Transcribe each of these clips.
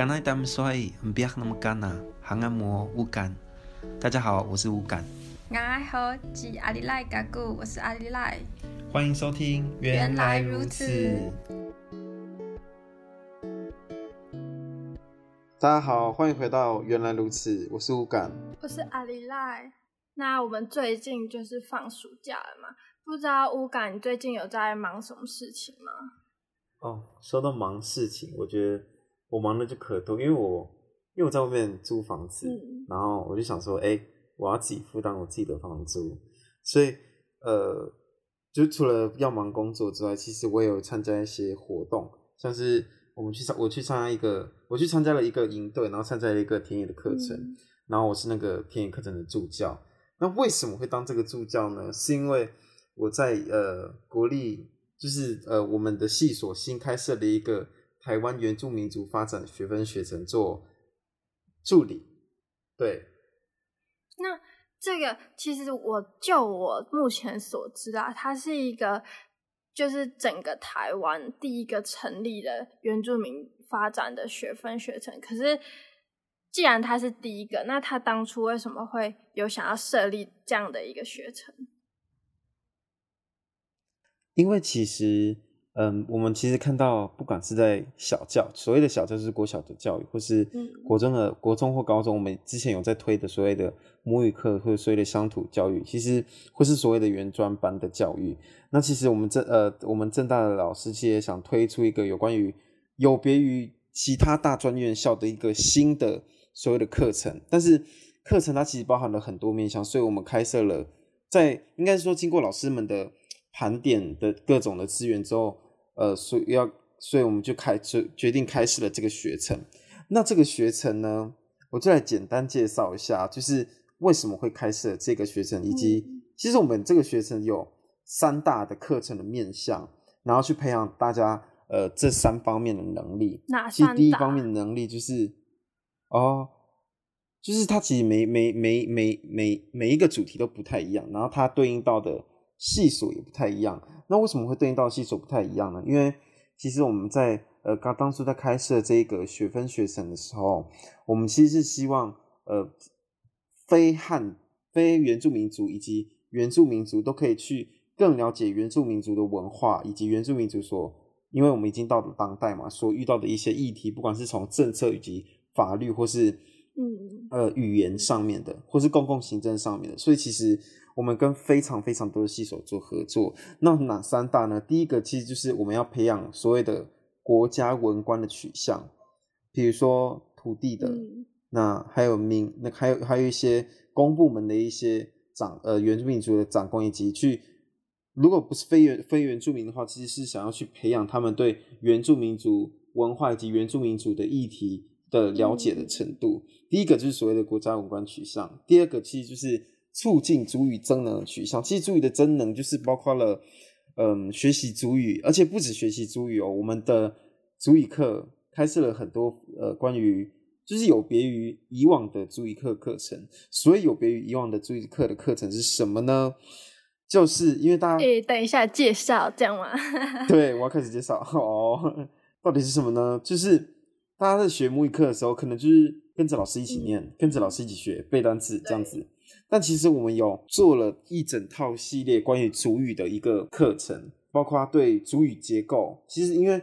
刚来他们说，不要那么干呐，还按摩乌干。大家好，我是乌干。我好，是阿里赖嘎古，我是阿里赖。欢迎收听，原来如此。大家好，欢迎回到原来如此，我是乌干，我是阿里赖。那我们最近就是放暑假了嘛？不知道乌干，你最近有在忙什么事情吗？哦，说到忙事情，我觉得。我忙的就可多，因为我因为我在外面租房子，嗯、然后我就想说，哎、欸，我要自己负担我自己的房租，所以呃，就除了要忙工作之外，其实我也有参加一些活动，像是我们去参我去参加一个，我去参加了一个营队，然后参加了一个田野的课程，嗯、然后我是那个田野课程的助教。那为什么会当这个助教呢？是因为我在呃国立，就是呃我们的系所新开设了一个。台湾原住民族发展学分学程做助理，对。那这个其实我就我目前所知啊，它是一个就是整个台湾第一个成立的原住民发展的学分学程。可是既然它是第一个，那他当初为什么会有想要设立这样的一个学程？因为其实。嗯，我们其实看到，不管是在小教，所谓的小教是国小的教育，或是国中的、嗯、国中或高中，我们之前有在推的所谓的母语课，或者所谓的乡土教育，其实或是所谓的原专班的教育。那其实我们正呃，我们正大的老师其实也想推出一个有关于有别于其他大专院校的一个新的所谓的课程，但是课程它其实包含了很多面向，所以我们开设了在应该是说经过老师们的。盘点的各种的资源之后，呃，所以要，所以我们就开就决定开始了这个学程。那这个学程呢，我就来简单介绍一下，就是为什么会开设这个学程，以及其实我们这个学程有三大的课程的面向，然后去培养大家呃这三方面的能力。哪？其实第一方面的能力就是哦，就是它其实每每每每每每一个主题都不太一样，然后它对应到的。系数也不太一样，那为什么会对应到系数不太一样呢？因为其实我们在呃刚当初在开设这个学分学程的时候，我们其实是希望呃非汉、非原住民族以及原住民族都可以去更了解原住民族的文化，以及原住民族所，因为我们已经到了当代嘛，所遇到的一些议题，不管是从政策以及法律，或是嗯呃语言上面的，或是公共行政上面的，所以其实。我们跟非常非常多的系所做合作，那哪三大呢？第一个其实就是我们要培养所谓的国家文官的取向，比如说土地的，嗯、那还有民，那还有还有一些公部门的一些长呃原住民族的长官，以及去如果不是非原非原住民的话，其实是想要去培养他们对原住民族文化以及原住民族的议题的了解的程度。嗯、第一个就是所谓的国家文官取向，第二个其实就是。促进主语增能的取向，其实主语的增能就是包括了，嗯，学习主语，而且不止学习主语哦。我们的主语课开设了很多呃，关于就是有别于以往的族语课课程。所以有别于以往的族语课的课程是什么呢？就是因为大家，诶，等一下介绍这样吗？对，我要开始介绍 哦。到底是什么呢？就是大家在学母语课的时候，可能就是跟着老师一起念，嗯、跟着老师一起学背单词这样子。但其实我们有做了一整套系列关于主语的一个课程，包括对主语结构。其实因为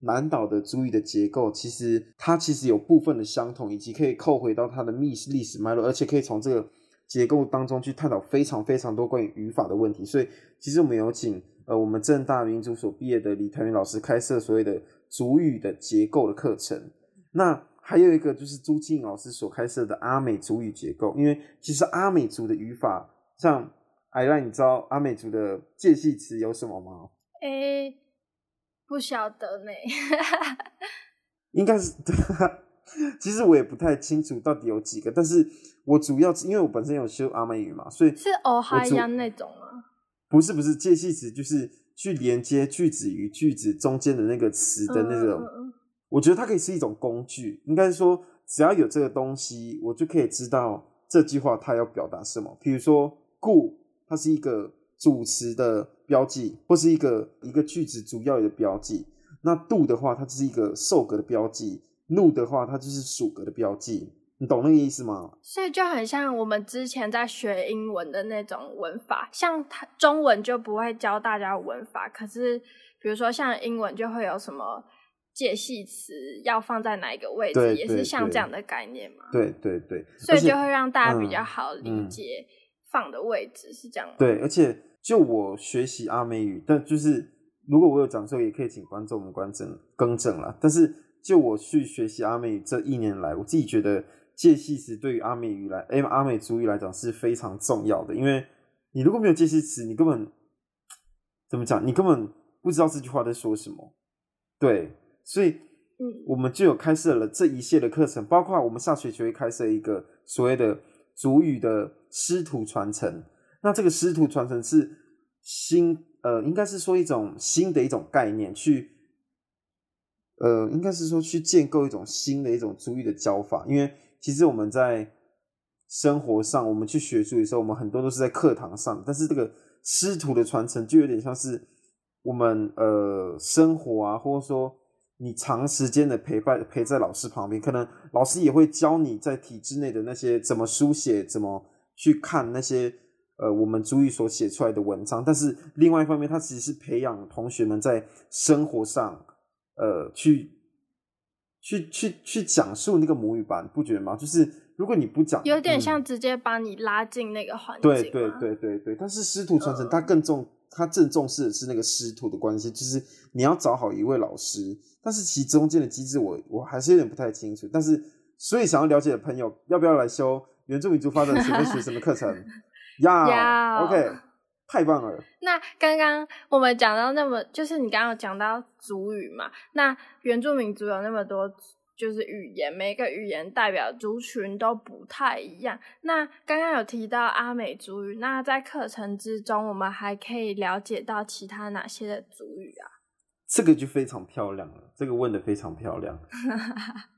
南岛的主语的结构，其实它其实有部分的相同，以及可以扣回到它的历史历史脉络，而且可以从这个结构当中去探讨非常非常多关于语法的问题。所以其实我们有请呃我们正大民族所毕业的李台云老师开设所谓的族语的结构的课程。那还有一个就是朱静老师所开设的阿美族语结构，因为其实阿美族的语法，像艾拉，你知道阿美族的介系词有什么吗？诶、欸，不晓得呢。应该是，其实我也不太清楚到底有几个，但是我主要因为我本身有修阿美语嘛，所以是哦哈亚那种吗？不是不是，介系词就是去连接句子与句子中间的那个词的那种。嗯我觉得它可以是一种工具，应该是说，只要有这个东西，我就可以知道这句话它要表达什么。比如说“故”，它是一个主词的标记，或是一个一个句子主要的标记。那“度”的话，它就是一个受格的标记。怒的话，它就是属格的标记。你懂那个意思吗？所以就很像我们之前在学英文的那种文法，像中文就不会教大家文法，可是比如说像英文就会有什么介系词要放在哪一个位置，对也是像这样的概念嘛。对对对，所以就会让大家比较好理解放的位置是这样。对，而且就我学习阿美语，但就是如果我有讲错，也可以请观众们观正更正啦。但是就我去学习阿美语这一年来，我自己觉得。介系词对于阿美语来，哎，阿美族语来讲是非常重要的，因为你如果没有介系词，你根本怎么讲？你根本不知道这句话在说什么。对，所以，我们就有开设了这一系列的课程，包括我们下学期会开设一个所谓的族语的师徒传承。那这个师徒传承是新，呃，应该是说一种新的一种概念，去，呃，应该是说去建构一种新的一种族语的教法，因为。其实我们在生活上，我们去学族语的时候，我们很多都是在课堂上。但是这个师徒的传承，就有点像是我们呃生活啊，或者说你长时间的陪伴陪在老师旁边，可能老师也会教你在体制内的那些怎么书写，怎么去看那些呃我们族语所写出来的文章。但是另外一方面，他其实是培养同学们在生活上呃去。去去去讲述那个母语吧，你不觉得吗？就是如果你不讲，有点像直接把你拉进那个环境。对对对对对，但是师徒传承，它更重，它更重视的是那个师徒的关系，就是你要找好一位老师。但是其中间的机制我，我我还是有点不太清楚。但是，所以想要了解的朋友，要不要来修原住民族发展学跟学生的课程？要，OK。太棒了！那刚刚我们讲到那么，就是你刚刚讲到族语嘛，那原住民族有那么多就是语言，每个语言代表族群都不太一样。那刚刚有提到阿美族语，那在课程之中，我们还可以了解到其他哪些的族语啊？这个就非常漂亮了，这个问的非常漂亮。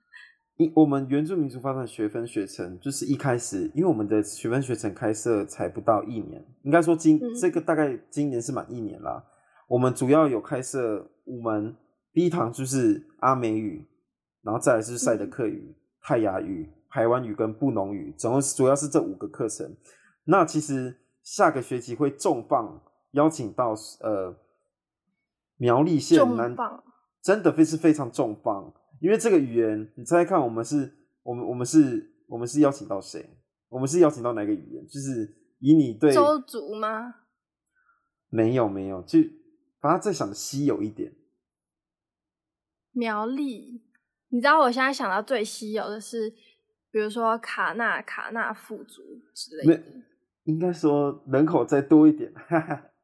一，我们原住民族发展学分学程就是一开始，因为我们的学分学程开设才不到一年，应该说今、嗯、这个大概今年是满一年啦。我们主要有开设五门，第一堂就是阿美语，然后再来是赛德克语、嗯、泰雅语、排湾语跟布农语，总共主要是这五个课程。那其实下个学期会重磅邀请到呃苗栗县南，真的非是非常重磅。因为这个语言，你猜猜看，我们是，我们我们是，我们是邀请到谁？我们是邀请到哪个语言？就是以你对周族吗？没有没有，就把它再想的稀有一点。苗栗，你知道我现在想到最稀有的是，比如说卡纳卡纳富族之类的。应该说人口再多一点。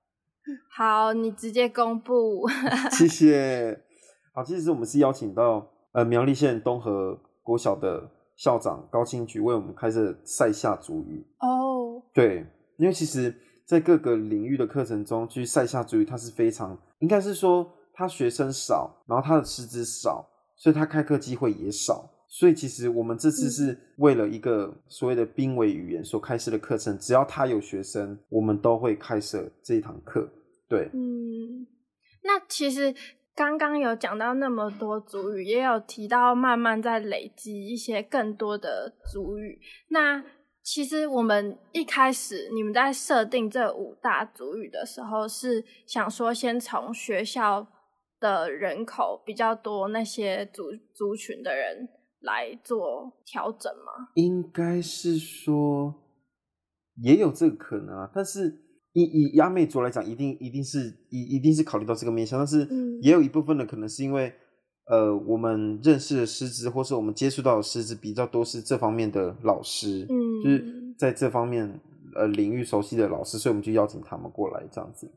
好，你直接公布。谢谢。好，其实我们是邀请到。呃，苗栗县东河国小的校长高清菊为我们开设赛夏族语哦。Oh. 对，因为其实，在各个领域的课程中，其实赛夏族语它是非常，应该是说他学生少，然后他的师资少，所以他开课机会也少。所以其实我们这次是为了一个所谓的濒危语言所开设的课程，只要他有学生，我们都会开设这一堂课。对，嗯，那其实。刚刚有讲到那么多族语，也有提到慢慢在累积一些更多的族语。那其实我们一开始你们在设定这五大族语的时候，是想说先从学校的人口比较多那些族族群的人来做调整吗？应该是说也有这个可能啊，但是。以以亚美族来讲，一定一定是一一定是考虑到这个面向，但是也有一部分的可能是因为，呃，我们认识的师资，或是我们接触到的师资比较多是这方面的老师，嗯，就是在这方面呃领域熟悉的老师，所以我们就邀请他们过来这样子，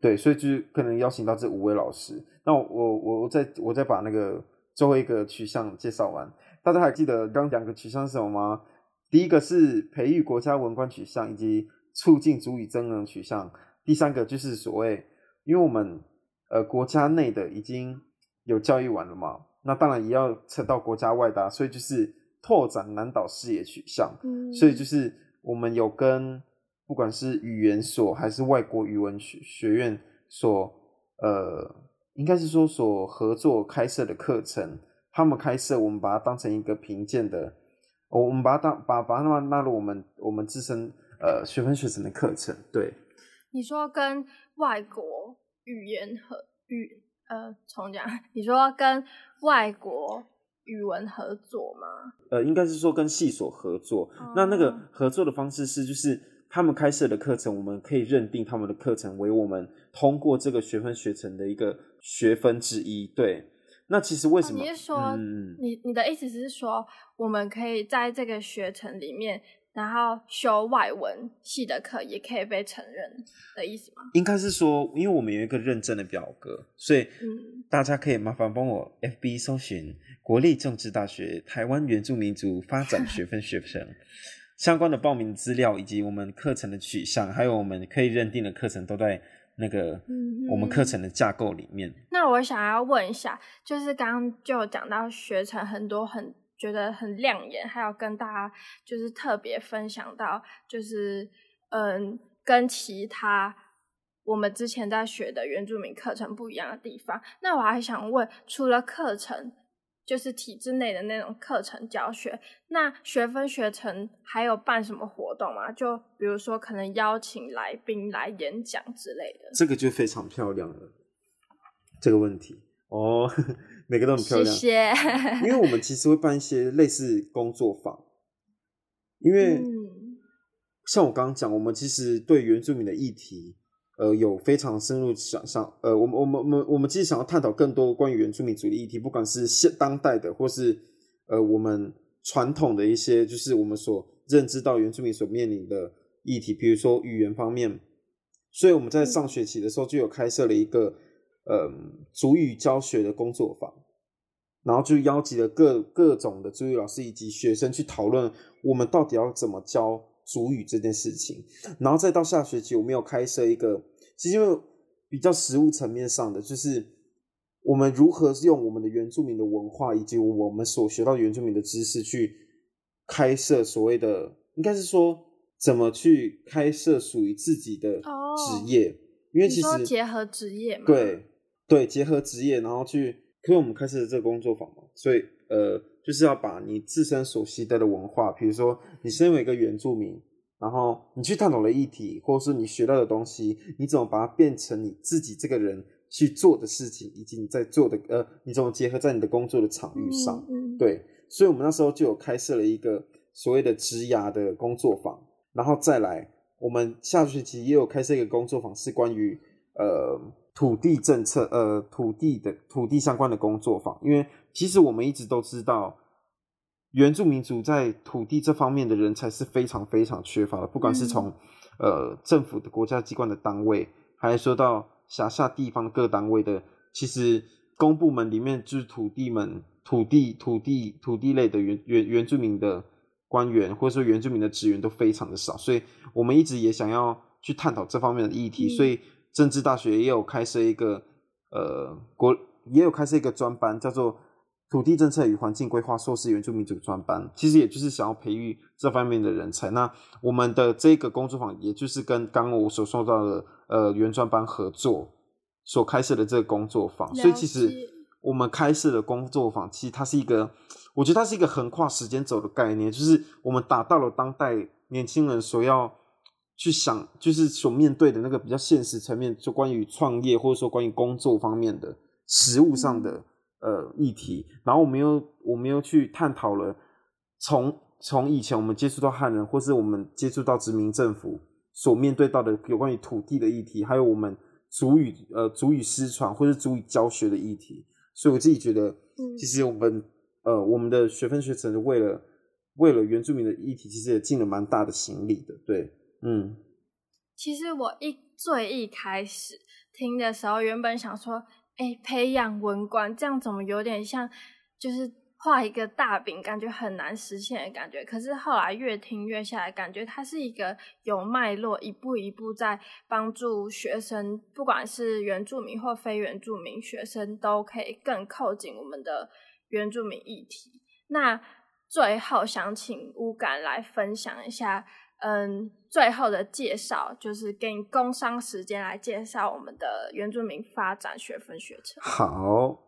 对，所以就是可能邀请到这五位老师。那我我我再我再把那个最后一个取向介绍完，大家还记得刚两个取向是什么吗？第一个是培育国家文官取向，以及促进主语增能取向，第三个就是所谓，因为我们呃国家内的已经有教育完了嘛，那当然也要扯到国家外的，所以就是拓展南岛视野取向，嗯，所以就是我们有跟不管是语言所还是外国语文学学院所呃，应该是说所合作开设的课程，他们开设，我们把它当成一个评鉴的，我们把它当把把它纳入我们我们自身呃学分学程的课程。对，你说跟外国语言和语呃重讲，你说跟外国语文合作吗？呃，应该是说跟系所合作。哦、那那个合作的方式是，就是他们开设的课程，我们可以认定他们的课程为我们通过这个学分学程的一个学分之一。对。那其实为什么？你是说，嗯、你你的意思是说，我们可以在这个学程里面，然后修外文系的课，也可以被承认的意思吗？应该是说，因为我们有一个认证的表格，所以大家可以麻烦帮我 FB 搜寻国立政治大学台湾原住民族发展学分学程相关的报名资料，以及我们课程的取向，还有我们可以认定的课程都在。那个，我们课程的架构里面，嗯。那我想要问一下，就是刚刚就讲到学程很多很觉得很亮眼，还有跟大家就是特别分享到，就是嗯，跟其他我们之前在学的原住民课程不一样的地方。那我还想问，除了课程。就是体制内的那种课程教学，那学分学程还有办什么活动吗？就比如说可能邀请来宾来演讲之类的。这个就非常漂亮了，这个问题哦，每个都很漂亮。谢谢。因为我们其实会办一些类似工作坊，因为像我刚刚讲，我们其实对原住民的议题。呃，有非常深入想象，呃，我们我们我们我们其实想要探讨更多关于原住民族的议题，不管是现当代的，或是呃我们传统的一些，就是我们所认知到原住民所面临的议题，比如说语言方面。所以我们在上学期的时候就有开设了一个呃族语教学的工作坊，然后就邀集了各各种的主语老师以及学生去讨论，我们到底要怎么教。主语这件事情，然后再到下学期，我们有开设一个，其实比较实务层面上的，就是我们如何用我们的原住民的文化以及我们所学到原住民的知识去开设所谓的，应该是说怎么去开设属于自己的职业，哦、因为其实结合职业嘛，对对，结合职业，然后去，因为我们开设的这个工作坊嘛，所以呃。就是要把你自身所习得的文化，比如说你身为一个原住民，然后你去探讨的议题，或者是你学到的东西，你怎么把它变成你自己这个人去做的事情，以及你在做的呃，你怎么结合在你的工作的场域上？嗯嗯、对，所以我们那时候就有开设了一个所谓的职涯的工作坊，然后再来，我们下学期也有开设一个工作坊，是关于呃土地政策，呃土地的土地相关的工作坊，因为。其实我们一直都知道，原住民族在土地这方面的人才是非常非常缺乏的。不管是从呃政府的国家机关的单位，还是说到辖下地方各单位的，其实公部门里面就是土地们、土地、土地、土地类的原原原住民的官员，或者说原住民的职员都非常的少。所以我们一直也想要去探讨这方面的议题。所以政治大学也有开设一个呃国，也有开设一个专班，叫做。土地政策与环境规划硕士原住民族专班，其实也就是想要培育这方面的人才。那我们的这个工作坊，也就是跟刚刚我所说到的呃原专班合作所开设的这个工作坊。所以其实我们开设的工作坊，其实它是一个，我觉得它是一个横跨时间轴的概念，就是我们达到了当代年轻人所要去想，就是所面对的那个比较现实层面，就关于创业或者说关于工作方面的实务上的。呃，议题，然后我们又我们又去探讨了从从以前我们接触到汉人，或是我们接触到殖民政府所面对到的有关于土地的议题，还有我们族语呃族语失传或是族语教学的议题，所以我自己觉得，其实我们呃我们的学分学程为了为了原住民的议题，其实也尽了蛮大的心力的，对，嗯。其实我一最一开始听的时候，原本想说。哎，培养文官这样怎么有点像，就是画一个大饼，感觉很难实现的感觉。可是后来越听越下来，感觉它是一个有脉络，一步一步在帮助学生，不管是原住民或非原住民学生，都可以更靠近我们的原住民议题。那最后想请乌感来分享一下。嗯，最后的介绍就是给你工商时间来介绍我们的原住民发展学分学程。好，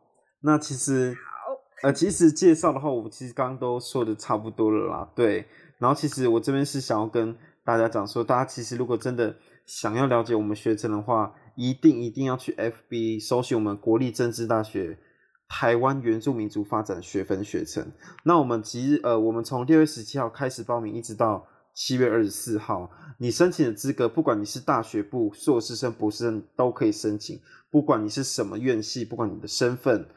那其实好，呃，其实介绍的话，我其实刚刚都说的差不多了啦。对，然后其实我这边是想要跟大家讲说，大家其实如果真的想要了解我们学程的话，一定一定要去 FB 搜寻我们国立政治大学台湾原住民族发展学分学程。那我们即日呃，我们从六月十七号开始报名，一直到七月二十四号，你申请的资格，不管你是大学部、硕士生、博士生都可以申请，不管你是什么院系，不管你的身份。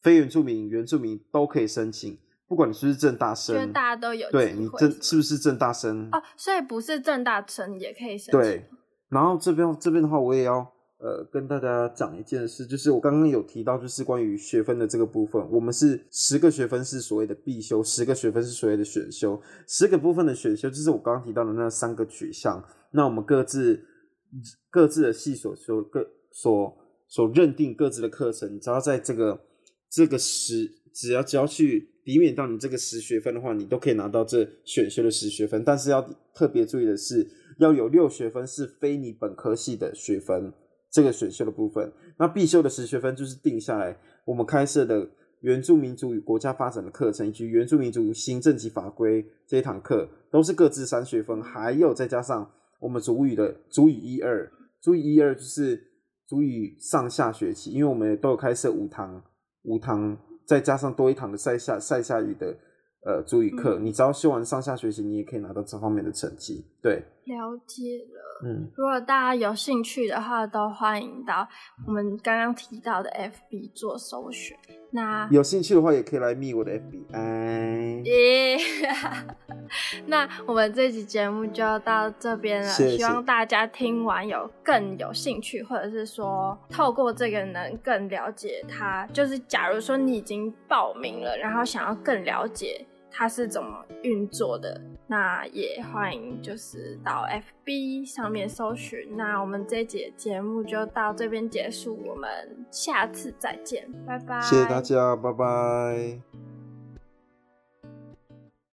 非原住民、原住民都可以申请，不管你是不是正大生，因为大家都有。对，你正是不是正大生？哦，所以不是正大生也可以申请。对，然后这边这边的话，我也要呃跟大家讲一件事，就是我刚刚有提到，就是关于学分的这个部分，我们是十个学分是所谓的必修，十个学分是所谓的选修，十个部分的选修就是我刚刚提到的那三个取向，那我们各自各自的系所所各所所认定各自的课程，只要在这个。这个十只要只要去抵免到你这个十学分的话，你都可以拿到这选修的十学分。但是要特别注意的是，要有六学分是非你本科系的学分，这个选修的部分。那必修的十学分就是定下来我们开设的原住民族与国家发展的课程，以及原住民族行政及法规这一堂课，都是各自三学分，还有再加上我们主语的主语一二，主语一二就是主语上下学期，因为我们都有开设五堂。五堂，再加上多一堂的赛下赛下语的呃主语课，嗯，你只要修完上下学期，你也可以拿到这方面的成绩。对，了解了。嗯，如果大家有兴趣的话，都欢迎到我们刚刚提到的 FB 做搜寻。那有兴趣的话，也可以来密我的 FB。哎，耶！那我们这期节目就到这边了，谢谢。希望大家听完有更有兴趣，或者是说透过这个能更了解他。就是假如说你已经报名了，然后想要更了解。它是怎么运作的？那也欢迎就是到 FB 上面搜寻。那我们这一节节目就到这边结束，我们下次再见，拜拜。谢谢大家，拜拜。